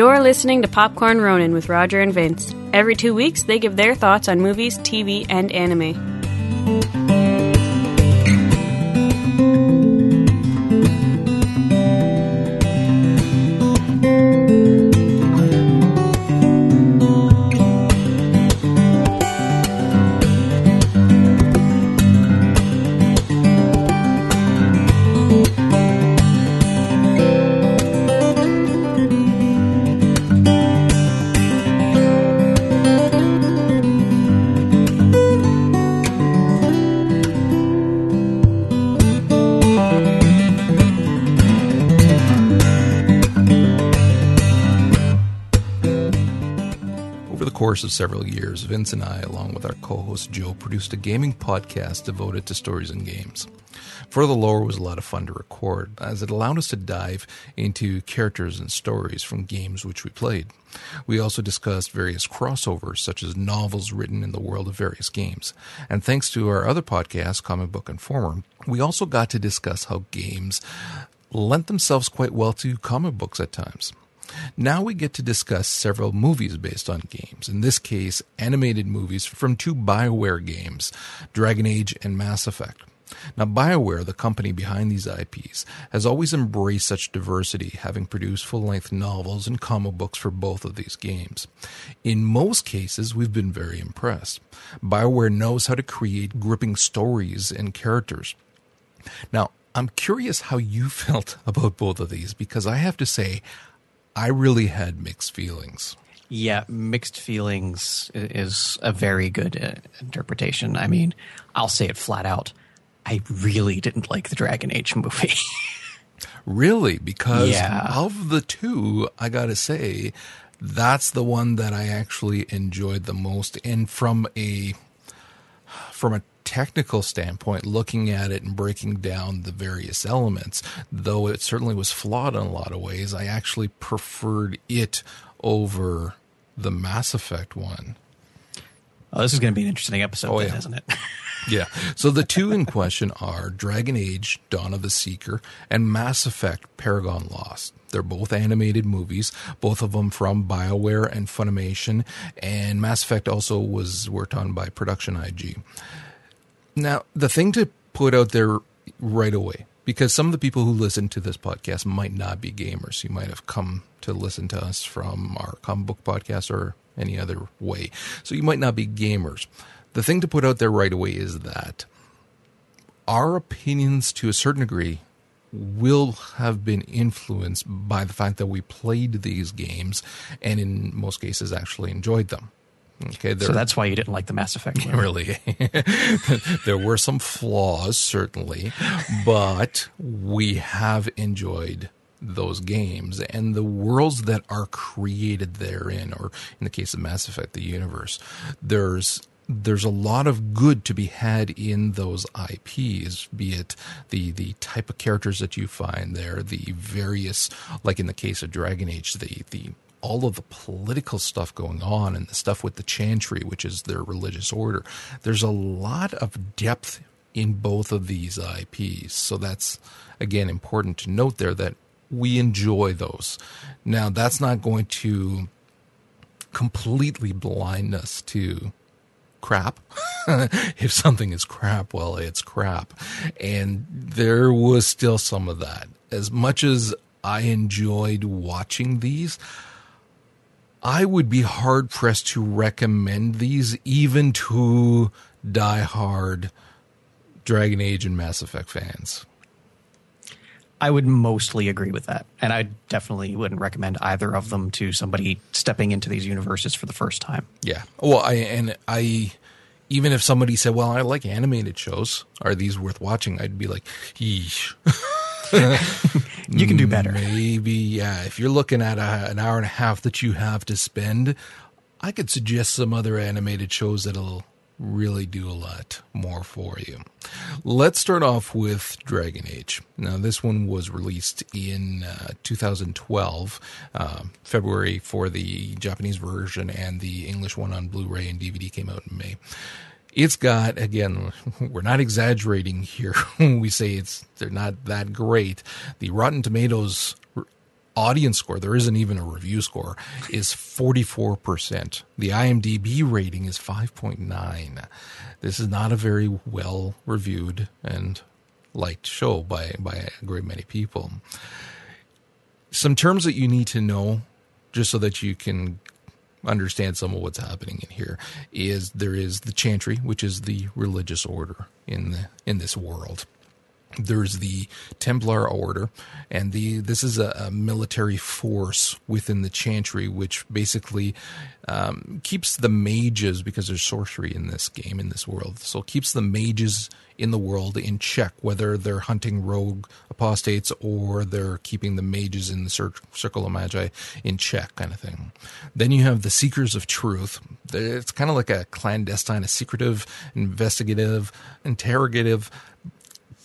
You're listening to Popcorn Ronin with Roger and Vince. Every two weeks, they give their thoughts on movies, TV, and anime. Course of several years, Vince and I, along with our co host Joe, produced a gaming podcast devoted to stories and games. For the Lore was a lot of fun to record, as it allowed us to dive into characters and stories from games which we played. We also discussed various crossovers, such as novels written in the world of various games. And thanks to our other podcast, Comic Book Informer, we also got to discuss how games lent themselves quite well to comic books at times. Now we get to discuss several movies based on games. In this case, animated movies from two BioWare games, Dragon Age and Mass Effect. Now, BioWare, the company behind these IPs, has always embraced such diversity, having produced full length novels and comic books for both of these games. In most cases, we've been very impressed. BioWare knows how to create gripping stories and characters. Now, I'm curious how you felt about both of these because I have to say, I really had mixed feelings. Yeah, mixed feelings is a very good uh, interpretation. I mean, I'll say it flat out. I really didn't like the Dragon Age movie. Really, because Yeah. of the two, I gotta say, that's the one that I actually enjoyed the most. And from a from a technical standpoint, looking at it and breaking down the various elements, though it certainly was flawed in a lot of ways, I actually preferred it over the Mass Effect one. oh, this is going to be an interesting episode, Oh, then, yeah. isn't it? Yeah. So the two in question are Dragon Age, Dawn of the Seeker, and Mass Effect, Paragon Lost. They're both animated movies, both of them from BioWare and Funimation, and Mass Effect also was worked on by Production IG. Now, the thing to put out there right away, because some of the people who listen to this podcast might not be gamers. You might have come to listen to us from our comic book podcast or any other way. So you might not be gamers. The thing to put out there right away is that our opinions to a certain degree will have been influenced by the fact that we played these games and in most cases actually enjoyed them. Okay, so that's why you didn't like the Mass Effect movie. really. there were some flaws, certainly, but we have enjoyed those games and the worlds that are created therein, or in the case of Mass Effect, the universe. There's there's a lot of good to be had in those IPs, be it the the type of characters that you find there, the various, like in the case of Dragon Age, the the all of the political stuff going on and the stuff with the Chantry, which is their religious order. There's a lot of depth in both of these IPs. So that's, again, important to note there that we enjoy those. Now, that's not going to completely blind us to crap. if something is crap, well, it's crap. And there was still some of that. As much as I enjoyed watching these, I would be hard pressed to recommend these even to die-hard Dragon Age and Mass Effect fans. I would mostly agree with that. And I definitely wouldn't recommend either of them to somebody stepping into these universes for the first time. Yeah. Well, I and I even if somebody said, "Well, I like animated shows. Are these worth watching?" I'd be like, "Yeesh." You can do better. Maybe, yeah. If you're looking at a, an hour and a half that you have to spend, I could suggest some other animated shows that'll really do a lot more for you. Let's start off with Dragon Age. Now, this one was released in uh, 2012, uh, February for the Japanese version, and the English one on Blu ray and DVD came out in May. It's got again, we're not exaggerating here. when we say it's they're not that great. The Rotten Tomatoes audience score, there isn't even a review score, is 44%. The IMDb rating is 5.9. This is not a very well reviewed and liked show by, by a great many people. Some terms that you need to know just so that you can understand some of what's happening in here is there is the chantry which is the religious order in the in this world there's the Templar Order, and the this is a, a military force within the Chantry, which basically um, keeps the mages because there's sorcery in this game in this world, so keeps the mages in the world in check, whether they're hunting rogue apostates or they're keeping the mages in the cir- circle of magi in check, kind of thing. Then you have the Seekers of Truth. It's kind of like a clandestine, a secretive, investigative, interrogative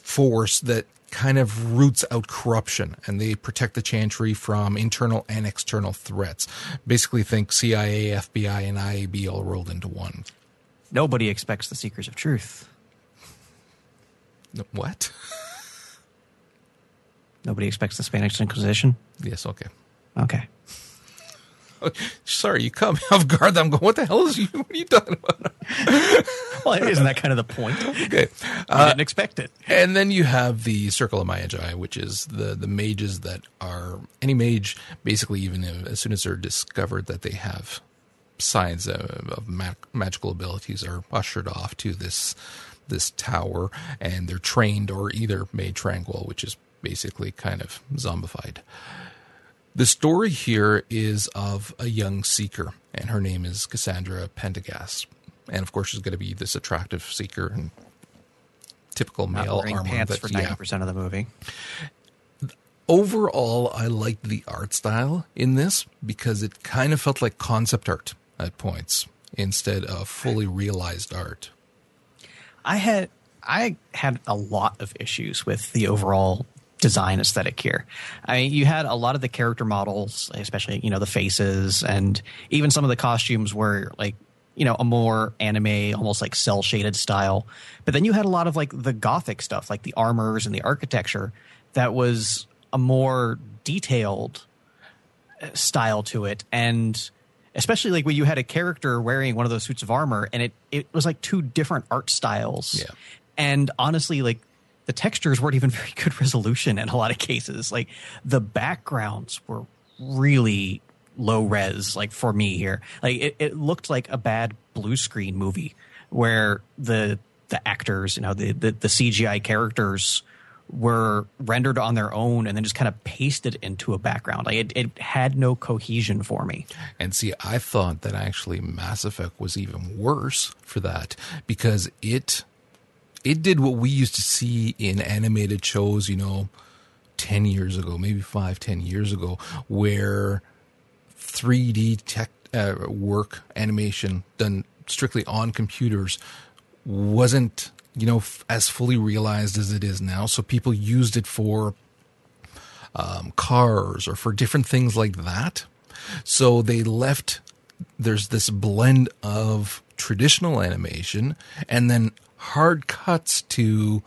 force that kind of roots out corruption and they protect the chantry from internal and external threats. Basically, think CIA, FBI, and IAB all rolled into one. Nobody expects the Seekers of Truth. What? Nobody expects the Spanish Inquisition. Yes, okay. Okay. Sorry, you caught me off guard. I'm going, what the hell is you? What are you talking about? well, isn't that kind of the point? Okay. I didn't uh, expect it. And then you have the Circle of Magi, which is the, the mages that are any mage, basically, even if, as soon as they're discovered that they have signs of, of mag- magical abilities, are ushered off to this this tower, and they're trained or either made tranquil, which is basically kind of zombified. The story here is of a young seeker, and her name is Cassandra Pentaghast. And of course, she's going to be this attractive seeker and typical Not male wearing armor. pants that- for yeah. ninety percent of the movie. Overall, I liked the art style in this because it kind of felt like concept art at points instead of fully realized art. I had I had a lot of issues with the overall design aesthetic here. I mean, you had a lot of the character models, especially you know the faces, and even some of the costumes were like you know a more anime, almost like cel shaded style. But then you had a lot of like the gothic stuff, like the armors and the architecture, that was a more detailed uh, style to it, and especially like when you had a character wearing one of those suits of armor, and it it was like two different art styles. Yeah. And honestly, like the textures weren't even very good resolution in a lot of cases. Like the backgrounds were really low res, like for me here. Like it, it looked like a bad blue screen movie where the the actors, you know, the, the, the CGI characters were rendered on their own and then just kind of pasted into a background. Like it, it had no cohesion for me. And see, I thought that actually Mass Effect was even worse for that because it it did what we used to see in animated shows, you know, 10 years ago, maybe five, 10 years ago, where 3D tech uh, work animation done strictly on computers wasn't, you know, f- as fully realized as it is now. So people used it for um, cars or for different things like that. So they left, there's this blend of traditional animation and then hard cuts to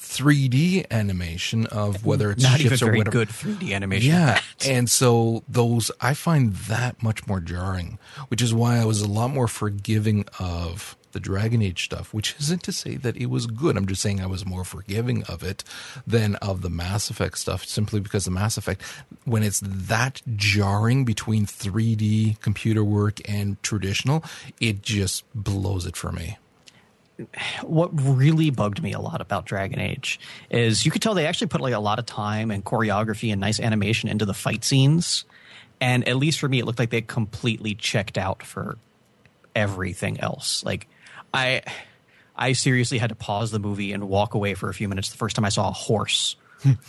3D animation of whether it's Not even very whatever. good 3D animation. Yeah. And so those, I find that much more jarring, which is why I was a lot more forgiving of the Dragon Age stuff, which isn't to say that it was good. I'm just saying I was more forgiving of it than of the Mass Effect stuff, simply because the Mass Effect, when it's that jarring between 3D computer work and traditional, it just blows it for me. What really bugged me a lot about Dragon Age is you could tell they actually put like a lot of time and choreography and nice animation into the fight scenes. And at least for me, it looked like they completely checked out for everything else. Like I, I seriously had to pause the movie and walk away for a few minutes the first time I saw a horse.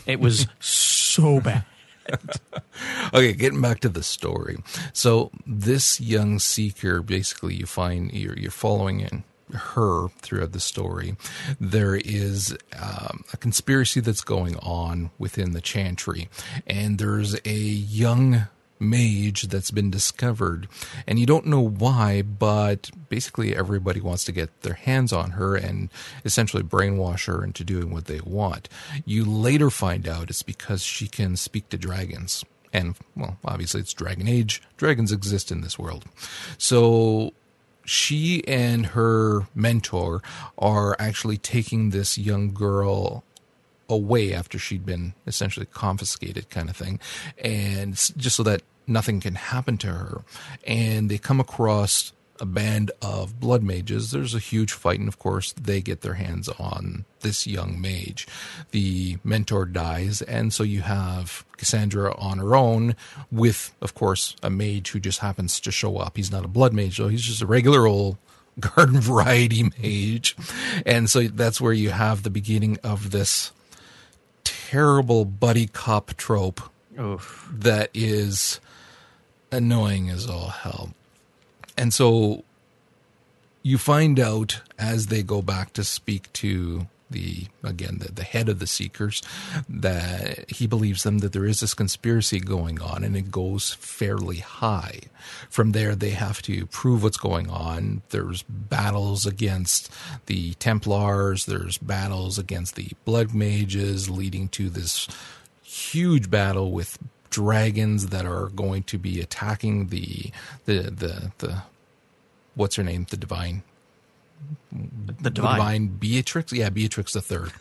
it was so bad. Okay, getting back to the story. So this young seeker, basically, you find you're you're following in her throughout the story. There is um, a conspiracy that's going on within the chantry, and there's a young mage that's been discovered and you don't know why but basically everybody wants to get their hands on her and essentially brainwash her into doing what they want you later find out it's because she can speak to dragons And, well, obviously it's Dragon Age. Dragons exist in this world. So she and her mentor are actually taking this young girl away after she'd been essentially confiscated, kind of thing, and just so that nothing can happen to her. And they come across a band of blood mages. There's a huge fight, and of course, they get their hands on this young mage. The mentor dies, and so you have Cassandra on her own with, of course, a mage who just happens to show up. He's not a blood mage, though, he's just a regular old garden variety mage. And so that's where you have the beginning of this terrible buddy cop trope Oof. that is annoying as all hell. And so you find out as they go back to speak to the again the, the head of the seekers that he believes them that there is this conspiracy going on and it goes fairly high. From there they have to prove what's going on. There's battles against the templars. There's battles against the blood mages leading to this huge battle with dragons that are going to be attacking the the the the what's her name? The divine. The divine. Beatrix? Yeah Beatrix the third.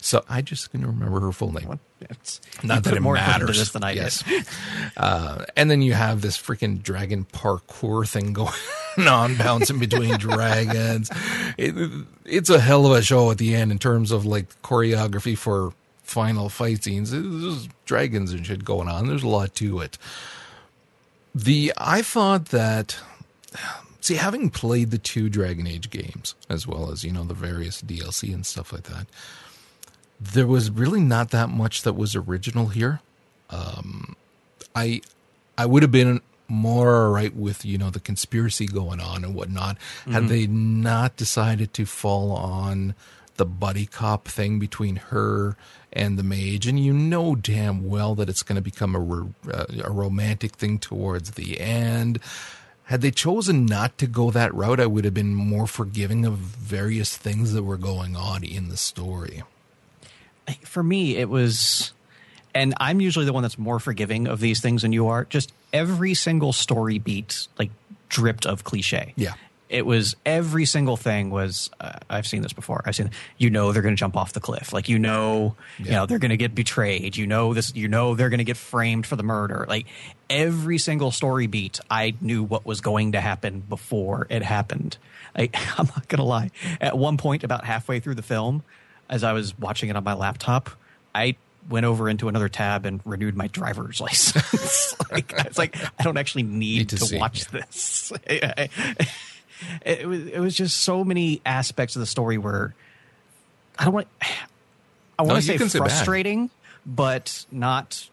So I just can remember her full name. It's, not that it more matters. this than I yes. Did. uh, and then you have this freaking dragon parkour thing going on bouncing between dragons. It, it's a hell of a show at the end in terms of like choreography for final fight scenes. There's dragons and shit going on. There's a lot to it. The I thought that see having played the two Dragon Age games as well as you know the various DLC and stuff like that, there was really not that much that was original here. Um, I I would have been more alright with you know the conspiracy going on and whatnot had they not decided to fall on the buddy cop thing between her and the mage, and you know damn well that it's going to become a, uh, a romantic thing towards the end. Had they chosen not to go that route, I would have been more forgiving of various things that were going on in the story. for me, it was, and I'm usually the one that's more forgiving of these things than you are. Just every single story beat, like dripped of cliche. Yeah. It was every single thing was. Uh, I've seen this before. I've seen. You know they're going to jump off the cliff. Like you know, you know they're going to get betrayed. You know this. You know they're going to get framed for the murder. Like every single story beat, I knew what was going to happen before it happened. I, I'm not going to lie. At one point, about halfway through the film, as I was watching it on my laptop, I went over into another tab and renewed my driver's license. like, it's like I don't actually need, Need to to, see, watch this. it was it was just so many aspects of the story where I don't want I want to you say can say frustrating, but not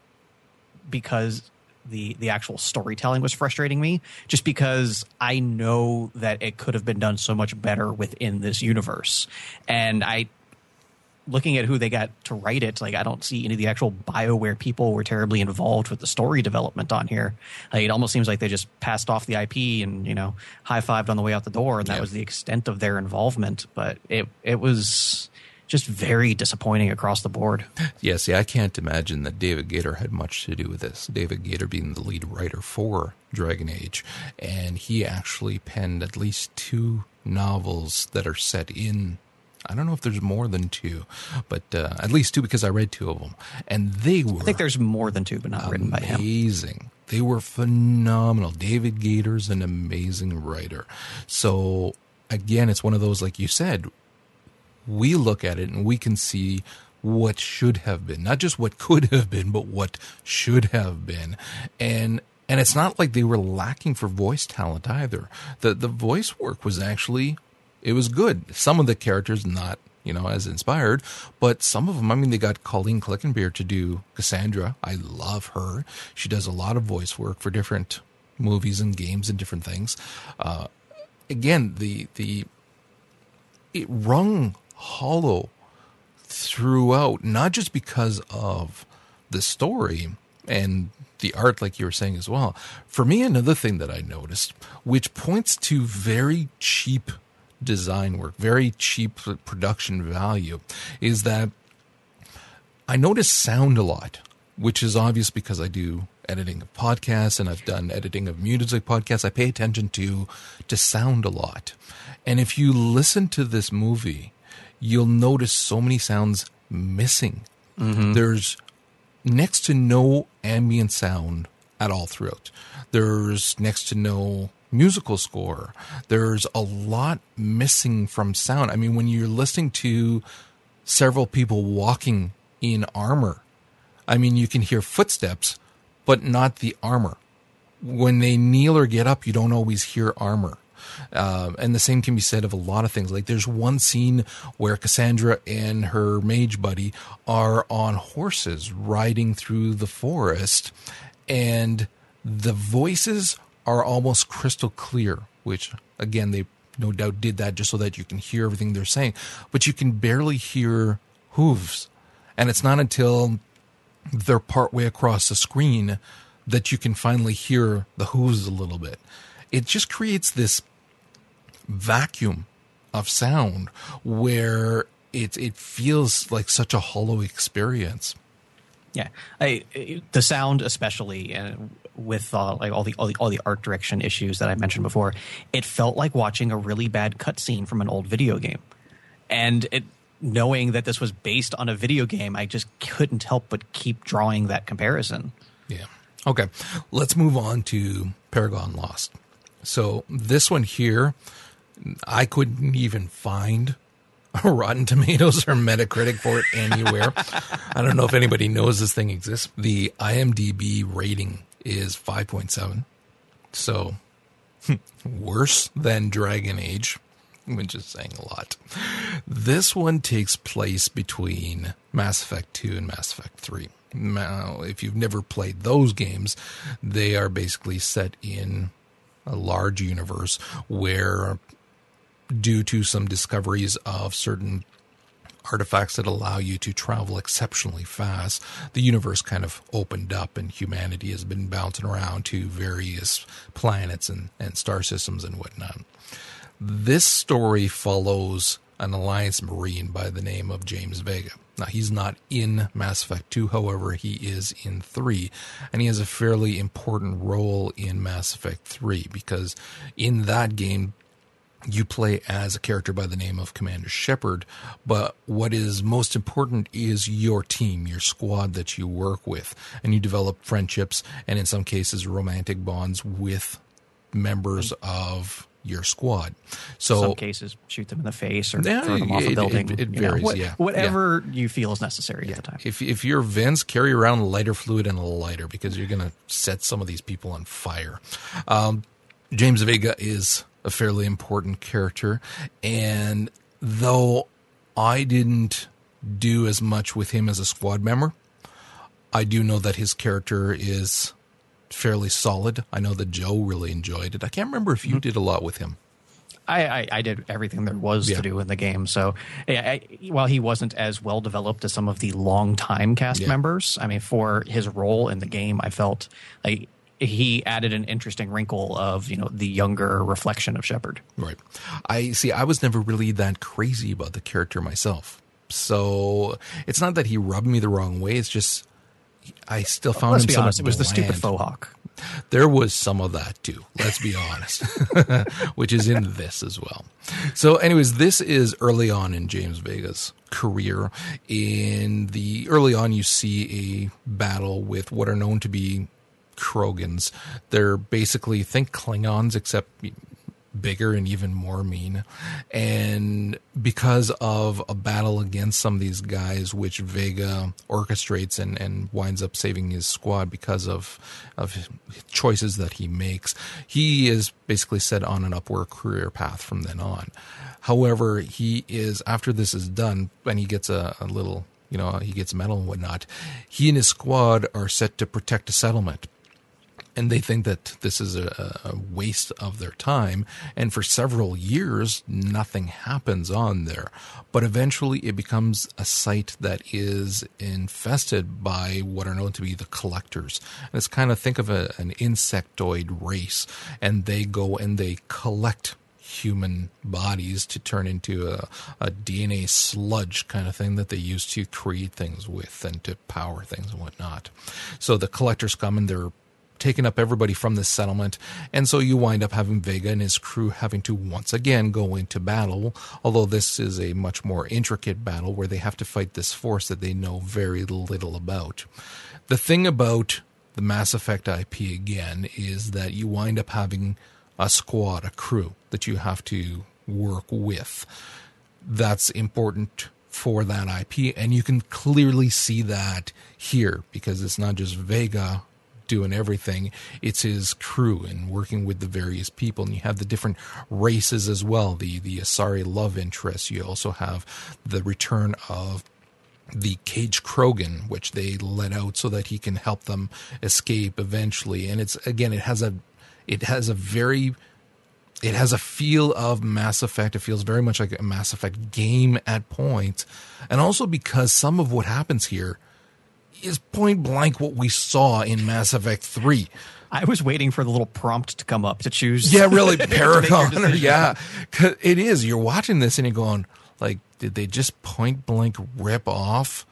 because the the actual storytelling was frustrating me just because I know that it could have been done so much better within this universe. And I looking at who they got to write it like I don't see any of the actual BioWare people were terribly involved with the story development on here like, it almost seems like they just passed off the IP and you know high-fived on the way out the door and that Yeah. was the extent of their involvement but it it was just very disappointing across the board Yeah, see, I can't imagine that David Gaider had much to do with this. David Gaider being the lead writer for Dragon Age, and he actually penned at least two novels that are set in. I don't know if there's more than two, but uh, at least two because I read two of them, and they were I think there's more than two but not written by him amazing. They were phenomenal. David Gaider's an amazing writer. So again, it's one of those like you said, we look at it and we can see what should have been, not just what could have been, but what should have been. And and it's not like they were lacking for voice talent either. The the voice work was actually it was good. Some of the characters not you know, as inspired. But some of them, I mean, they got Colleen Clinkenbeard to do Cassandra. I love her. She does a lot of voice work for different movies and games and different things. Uh, again, the the it rung hollow throughout, not just because of the story and the art, like you were saying as well. For me, another thing that I noticed, which points to very cheap design work, very cheap production value, is that I notice sound a lot. which is obvious because I do editing of podcasts and I've done editing of music podcasts. I pay attention to to sound a lot. And if you listen to this movie, you'll notice so many sounds missing. Mm-hmm. There's next to no ambient sound at all throughout. There's next to no musical score. There's a lot missing from sound. I mean, when you're listening to several people walking in armor, I mean, you can hear footsteps, but not the armor. When they kneel or get up, you don't always hear armor. Um, and the same can be said of a lot of things. Like there's one scene where Cassandra and her mage buddy are on horses riding through the forest, and the voices are almost crystal clear, which again, they no doubt did that just so that you can hear everything they're saying, but you can barely hear hooves. And it's not until they're partway across the screen that you can finally hear the hooves a little bit. It just creates this vacuum of sound where it it feels like such a hollow experience. Yeah, I, the sound especially uh, with uh, like all the, all the all the art direction issues that I mentioned before, it felt like watching a really bad cutscene from an old video game, and it knowing that this was based on a video game, I just couldn't help but keep drawing that comparison. Yeah. Okay. Let's move on to Paragon Lost. So this one here, I couldn't even find a Rotten Tomatoes or Metacritic for it anywhere. I don't know if anybody knows this thing exists. The IMDb rating is 5.7. So worse than Dragon Age, which is saying a lot. This one takes place between Mass Effect 2 and Mass Effect 3. Now, if you've never played those games, they are basically set in a large universe where, due to some discoveries of certain artifacts that allow you to travel exceptionally fast, the universe kind of opened up and humanity has been bouncing around to various planets and, and star systems and whatnot. This story follows an Alliance Marine by the name of James Vega. Now, he's not in Mass Effect 2, however, he is in 3, and he has a fairly important role in Mass Effect 3 because in that game, you play as a character by the name of Commander Shepard, but what is most important is your team, your squad that you work with, and you develop friendships and in some cases romantic bonds with members of your squad. So some cases, shoot them in the face or Yeah, throw them off it- a building. it- it you know, varies, what- yeah. whatever you feel is necessary at the time. If if you're Vince, carry around lighter fluid and a lighter because you're gonna set some of these people on fire. Um, James Vega is a fairly important character, and though I didn't do as much with him as a squad member, I do know that his character is fairly solid. I know that Joe really enjoyed it. I can't remember if you mm-hmm. did a lot with him. I, I, I did everything there was Yeah. to do in the game. So, yeah, I, while he wasn't as well developed as some of the long time cast Yeah. members, I mean, for his role in the game, I felt like he added an interesting wrinkle of you know the younger reflection of Shepard. Right. I see. I was never really that crazy about the character myself. So it's not that he rubbed me the wrong way. It's just I still found Let's him be honest, it was the stupid bland. faux hawk. There was some of that too. Let's be honest, which is in this as well. So, anyways, this is early on in James Vega's career. In the early on, you see a battle with what are known to be Krogans. They're basically think Klingons, except bigger and even more mean. And because of a battle against some of these guys, which Vega orchestrates and, and winds up saving his squad because of of choices that he makes, he is basically set on an upward career path from then on. However, he is after this is done, and he gets a, a little, you know, he gets medal and whatnot. He and his squad are set to protect a settlement and they think that this is a, a waste of their time. And for several years, nothing happens on there. But eventually, it becomes a site that is infested by what are known to be the collectors. And it's kind of think of a, an insectoid race, and they go and they collect human bodies to turn into a, a DNA sludge kind of thing that they use to create things with and to power things and whatnot. So the collectors come and they're taking up everybody from this settlement, and so you wind up having Vega and his crew having to once again go into battle. Although this is a much more intricate battle where they have to fight this force that they know very little about. The thing about the Mass Effect IP again is that you wind up having a squad, a crew that you have to work with. That's important for that IP, and you can clearly see that here because it's not just Vega doing everything. It's his crew and working with the various people, and you have the different races as well. The the Asari love interests. You also have the return of the Cage Krogan, which they let out so that he can help them escape eventually. And it's again, it has a it has a very it has a feel of Mass Effect. It feels very much like a Mass Effect game at points. And also because some of what happens here is point blank what we saw in Mass Effect 3. I was waiting for the little prompt to come up to choose. Yeah, really, Paragon. Or, yeah, it is. You're watching this and you're going, like, did they just point blank rip off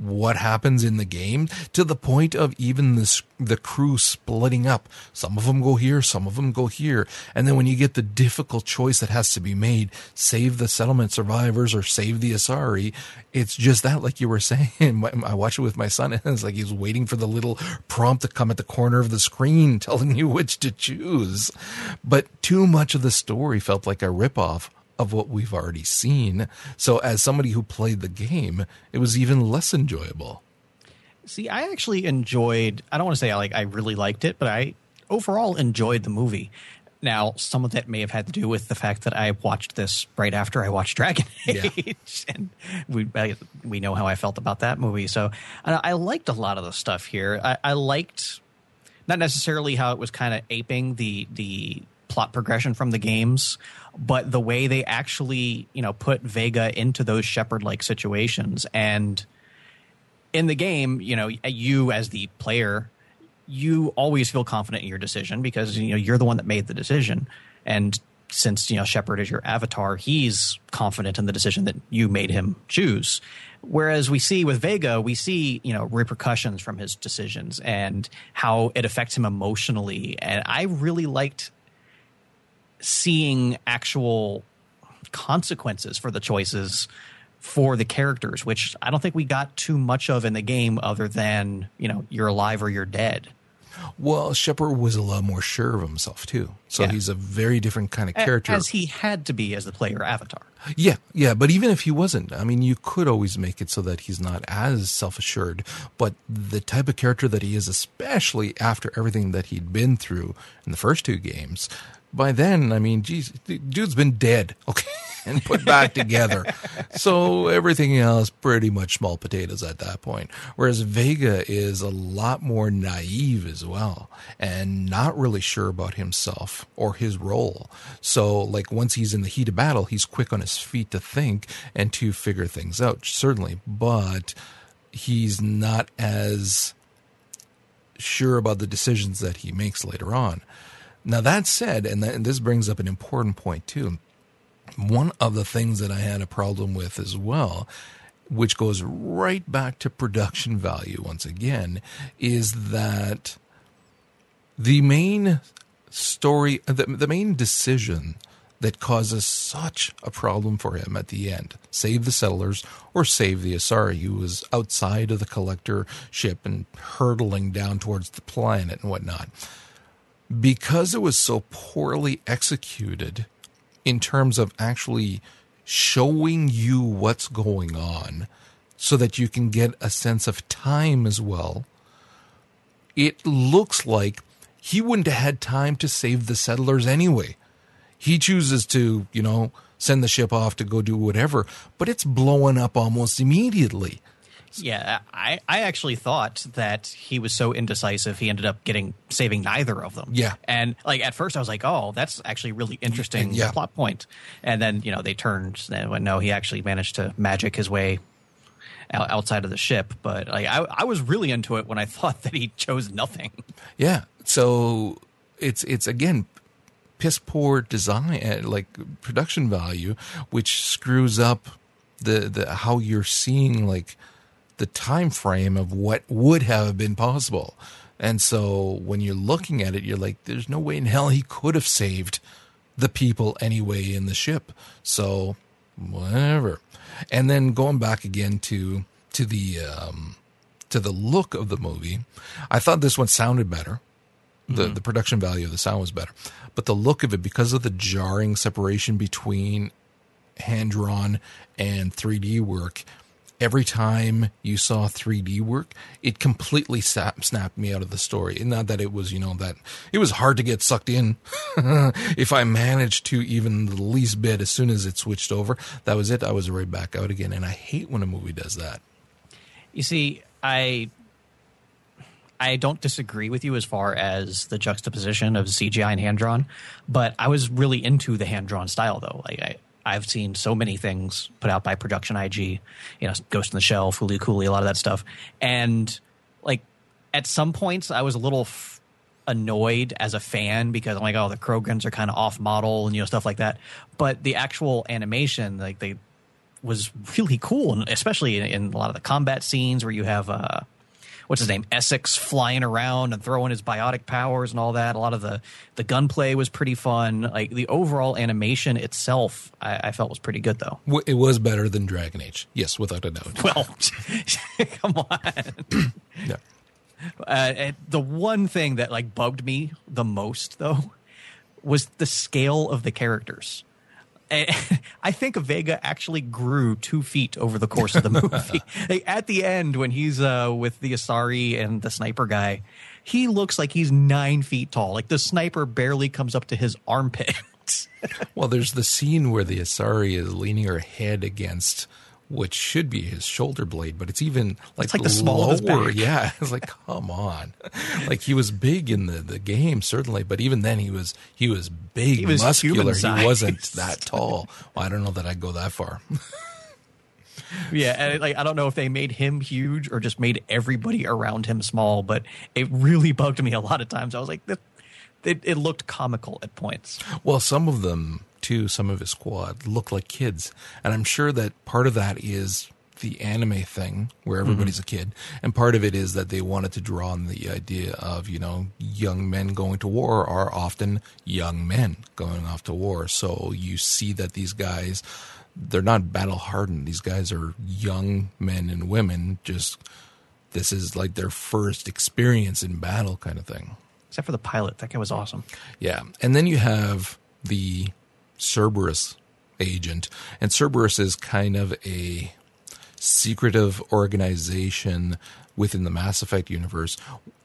what happens in the game to the point of even the the crew splitting up. Some of them go here, some of them go here, and then when you get the difficult choice that has to be made, save the settlement survivors or save the Asari, it's just that, like you were saying. I watch it with my son, and it's like he's waiting for the little prompt to come at the corner of the screen telling you which to choose. But too much of the story felt like a ripoff of what we've already seen. So, as somebody who played the game, it was even less enjoyable. See, I actually enjoyed. I don't want to say I like. I really liked it, but I overall enjoyed the movie. Now, some of that may have had to do with the fact that I watched this right after I watched Dragon Age, yeah. and we we know how I felt about that movie. So, I liked a lot of the stuff here. I, I liked not necessarily how it was kind of aping the the plot progression from the games, but the way they actually, you know, put Vega into those Shepard like situations. And in the game, you know, you as the player, you always feel confident in your decision because, you know, you're the one that made the decision. And since, you know, Shepard is your avatar, he's confident in the decision that you made him choose. Whereas we see with Vega, we see, you know, repercussions from his decisions and how it affects him emotionally. And I really liked seeing actual consequences for the choices for the characters, which I don't think we got too much of in the game other than, you know, you're alive or you're dead. Well, Shepard was a lot more sure of himself too. So yeah. he's a very different kind of character. As he had to be as the player avatar. Yeah, yeah. But even if he wasn't, I mean, you could always make it so that he's not as self assured. But the type of character that he is, especially after everything that he'd been through in the first two games, by then, I mean, geez, dude's been dead, okay, and put back together. So everything else, pretty much small potatoes at that point. Whereas Vega is a lot more naive as well, and not really sure about himself or his role. So, like, once he's in the heat of battle, he's quick on his feet to think and to figure things out, certainly, but he's not as sure about the decisions that he makes later on. Now, that said, and, that, and this brings up an important point too. One of the things that I had a problem with as well, which goes right back to production value once again, is that the main story, the, the main decision that causes such a problem for him at the end save the settlers or save the Asari, who was outside of the collector ship and hurtling down towards the planet and whatnot because it was so poorly executed in terms of actually showing you what's going on so that you can get a sense of time as well. It looks like he wouldn't have had time to save the settlers anyway. He chooses to, you know, send the ship off to go do whatever, but it's blowing up almost immediately. Yeah, I, I actually thought that he was so indecisive he ended up getting saving neither of them. Yeah. And like at first I was like, oh, that's actually really interesting yeah. plot point. And then, you know, they turned and went, no, he actually managed to magic his way outside of the ship. But like I, I was really into it when I thought that he chose nothing. Yeah. So it's it's again piss poor design, uh, like production value, which screws up the the how you're seeing like the time frame of what would have been possible. And so when you're looking at it, you're like, there's no way in hell he could have saved the people anyway in the ship. So whatever. And then going back again to to the um, to the look of the movie, I thought this one sounded better. The the production value of the sound was better, but the look of it because of the jarring separation between hand drawn and 3D work. Every time you saw 3D work, it completely sap, snapped me out of the story. And not that it was, you know, that it was hard to get sucked in. if I managed to even the least bit, as soon as it switched over, that was it. I was right back out again. And I hate when a movie does that. You see, I I don't disagree with you as far as the juxtaposition of CGI and hand drawn, but I was really into the hand drawn style though. Like I, I've seen so many things put out by Production IG, you know, Ghost in the Shell, Fooly Cooly, a lot of that stuff, and like at some points I was a little. F- annoyed as a fan because I'm like, oh, the Krogans are kind of off model and you know stuff like that. But the actual animation, like they was really cool, and especially in, in a lot of the combat scenes where you have uh, what's his name Essex flying around and throwing his biotic powers and all that. A lot of the the gunplay was pretty fun. Like the overall animation itself, I, I felt was pretty good though. It was better than Dragon Age. Yes, without a doubt. Well, come on. Yeah. Uh, the one thing that like bugged me the most though was the scale of the characters. I think Vega actually grew two feet over the course of the movie. At the end, when he's uh, with the Asari and the sniper guy, he looks like he's nine feet tall. Like the sniper barely comes up to his armpit. Well, there's the scene where the Asari is leaning her head against what should be his shoulder blade, but it's even like, It's like the small of his back. Yeah, it's like come on, like he was big in the, the game certainly, but even then he was he was big, He was muscular. He wasn't that tall. Well, I don't know that I'd go that far. yeah, and like I don't know if they made him huge or just made everybody around him small, but it really bugged me a lot of times. I was like, it, it looked comical at points. Well, some of them too, some of his squad look like kids, and I'm sure that part of that is the anime thing where mm-hmm. everybody's a kid, and part of it is that they wanted to draw on the idea of you know young men going to war are often young men going off to war. So you see that these guys. They're not battle hardened. These guys are young men and women. Just this is like their first experience in battle, kind of thing. Except for the pilot, that guy was awesome. Yeah. And then you have the Cerberus agent. And Cerberus is kind of a secretive organization within the Mass Effect universe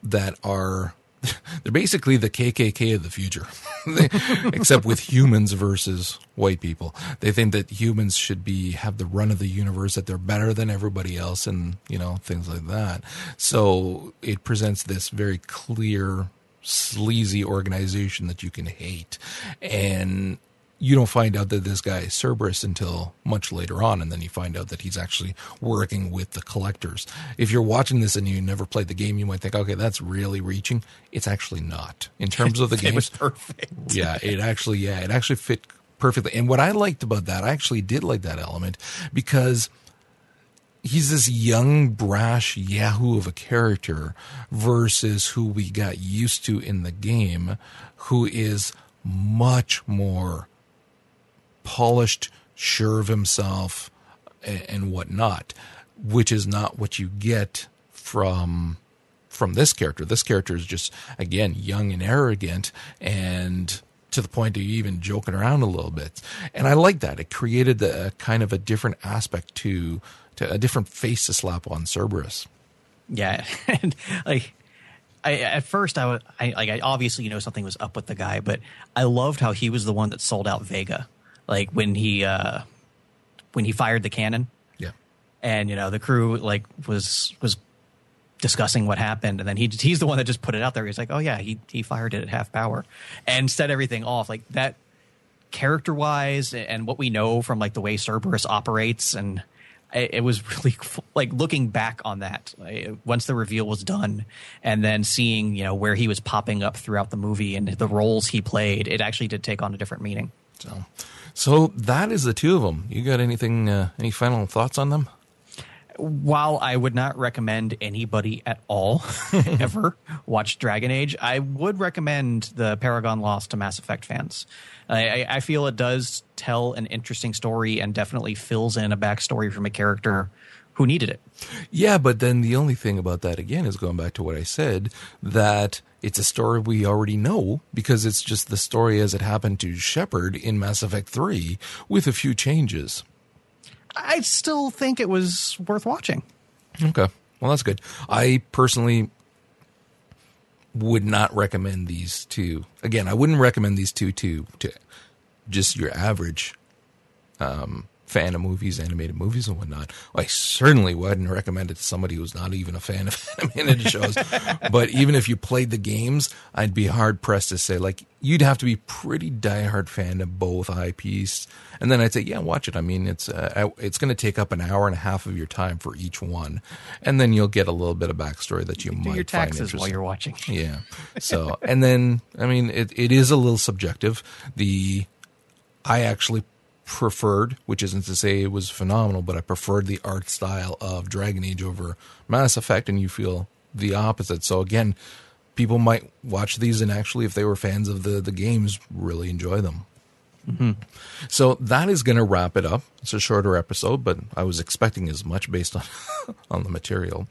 that are they're basically the KKK of the future, They- except with humans versus white people. They think that humans should be have the run of the universe, that they're better than everybody else, and you know things like that. So it presents this very clear, sleazy organization that you can hate, and you don't find out that this guy is Cerberus until much later on, and then you find out that he's actually working with the collectors. If you're watching this and you never played the game, you might think, okay, that's really reaching. It's actually not. In terms of the It game, was perfect. yeah, it actually, yeah, it actually fit perfectly. And what I liked about that, I actually did like that element because he's this young, brash Yahoo of a character versus who we got used to in the game, who is much more polished, sure of himself, and, and whatnot, which is not what you get from from this character. This character is just again young and arrogant and to the point of even joking around a little bit. And I like that. It created a kind of a different aspect to to a different face to slap on Cerberus. Yeah, and like I at first I was I like I obviously you know something was up with the guy, but I loved how he was the one that sold out Vega. Like when he uh when he fired the cannon Yeah. and you know the crew like was was discussing what happened and then he he's the one that just put it out there. He's like, "Oh yeah, he he fired it at half power." And set everything off like that character wise and what we know from like the way Cerberus operates and it, it was really like looking back on that once the reveal was done, and then seeing you know where he was popping up throughout the movie and the roles he played. It actually did take on a different meaning. So, so that is the two of them. You got anything? Uh, any final thoughts on them? while I would not recommend anybody at all ever watch Dragon Age, I would recommend the Paragon Lost to Mass Effect fans. I, I, feel it does tell an interesting story and definitely fills in a backstory from a character who needed it. Yeah, but then the only thing about that again is going back to what I said that it's a story we already know because it's just the story as it happened to Shepard in Mass Effect 3 with a few changes. I still think it was worth watching. Okay. Well, that's good. I personally would not recommend these two. Again, I wouldn't recommend these two to to just your average um, fan of movies, animated movies, and whatnot. I certainly wouldn't recommend it to somebody who's not even a fan of animated shows. but even if you played the games, I'd be hard pressed to say like you'd have to be pretty diehard fan of both IPs, and then I'd say yeah, watch it. I mean, it's uh, it's going to take up an hour and a half of your time for each one, and then you'll get a little bit of backstory that you, you might your taxes find interesting while you're watching. Yeah. So and then I mean it, it is a little subjective. The I actually preferred, which isn't to say it was phenomenal, but I preferred the art style of Dragon Age over Mass Effect, and you feel the opposite. So again, people might watch these and actually, if they were fans of the the games, really enjoy them. Mm-hmm. So that is going to wrap it up. It's a shorter episode, but I was expecting as much based on on the material.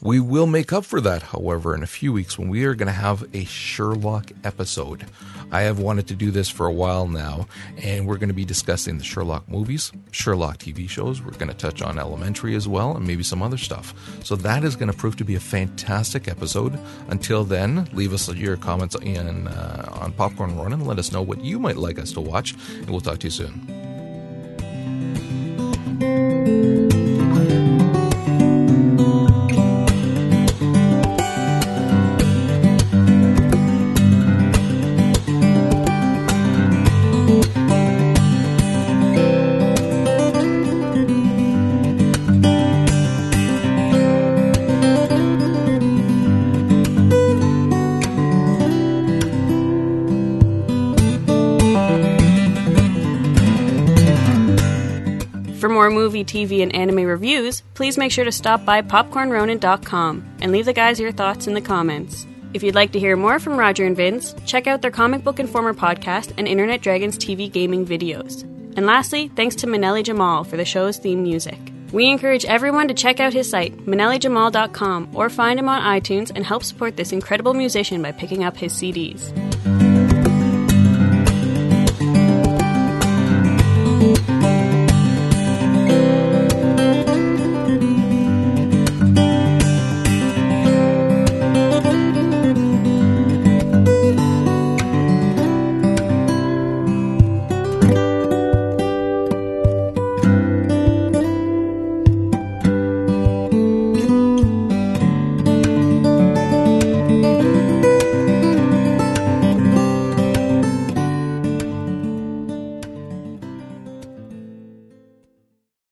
We will make up for that, however, in a few weeks when we are going to have a Sherlock episode. I have wanted to do this for a while now, and we're going to be discussing the Sherlock movies, Sherlock TV shows. We're going to touch on Elementary as well, and maybe some other stuff. So that is going to prove to be a fantastic episode. Until then, leave us your comments in uh, on Popcorn Ronin and let us know what you might like us to watch, and we'll talk to you soon. More movie, TV, and anime reviews, please make sure to stop by popcornronin.com and leave the guys your thoughts in the comments. If you'd like to hear more from Roger and Vince, check out their Comic Book Informer podcast and Internet Dragons TV gaming videos. And lastly, thanks to Manelli Jamal for the show's theme music. We encourage everyone to check out his site, manellijamal.com, or find him on iTunes and help support this incredible musician by picking up his CDs.